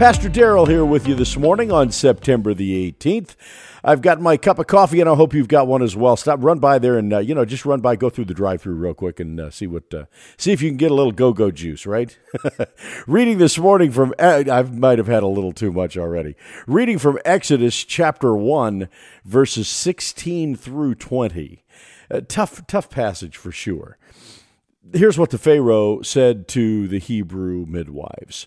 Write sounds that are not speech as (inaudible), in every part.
Pastor Daryl here with you this morning on September the 18th. I've got my cup of coffee, and I hope you've got one as well. Stop, run by there, and uh, you know, just run by, go through the drive-through real quick, and uh, see what, uh, see if you can get a little go-go juice. Right? (laughs) Reading this morning from, uh, I might have had a little too much already. Reading from Exodus chapter one, verses 16 through 20. tough, tough passage for sure. Here's what the Pharaoh said to the Hebrew midwives.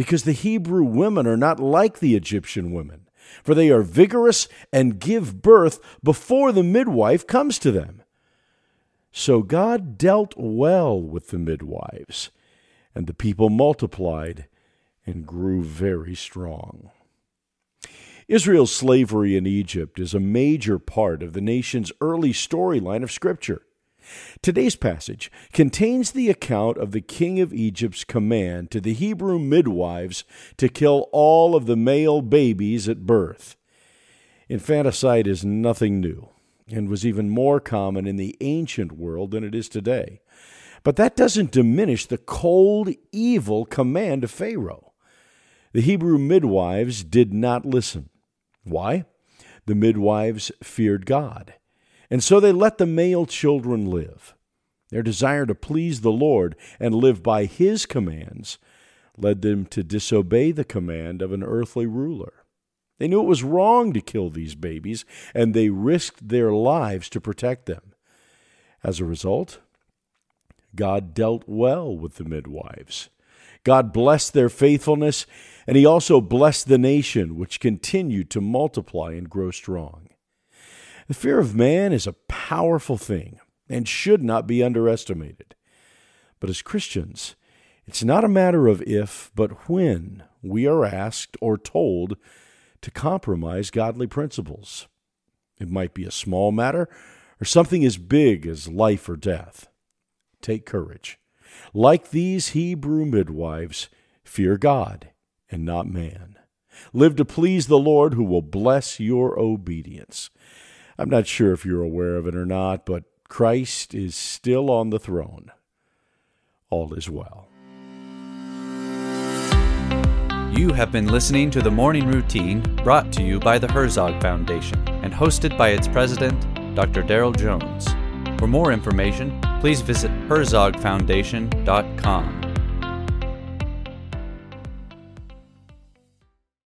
because the Hebrew women are not like the Egyptian women, for they are vigorous and give birth before the midwife comes to them. So God dealt well with the midwives, and the people multiplied and grew very strong. Israel's slavery in Egypt is a major part of the nation's early storyline of Scripture. Today's passage contains the account of the king of Egypt's command to the Hebrew midwives to kill all of the male babies at birth. Infanticide is nothing new and was even more common in the ancient world than it is today. But that doesn't diminish the cold, evil command of Pharaoh. The Hebrew midwives did not listen. Why? The midwives feared God. And so they let the male children live. Their desire to please the Lord and live by His commands led them to disobey the command of an earthly ruler. They knew it was wrong to kill these babies, and they risked their lives to protect them. As a result, God dealt well with the midwives. God blessed their faithfulness, and He also blessed the nation, which continued to multiply and grow strong. The fear of man is a powerful thing and should not be underestimated. But as Christians, it's not a matter of if, but when we are asked or told to compromise godly principles. It might be a small matter or something as big as life or death. Take courage. Like these Hebrew midwives, fear God and not man. Live to please the Lord who will bless your obedience. I'm not sure if you're aware of it or not, but Christ is still on the throne. All is well. You have been listening to the Morning Routine brought to you by the Herzog Foundation and hosted by its president, Dr. Daryl Jones. For more information, please visit herzogfoundation.com.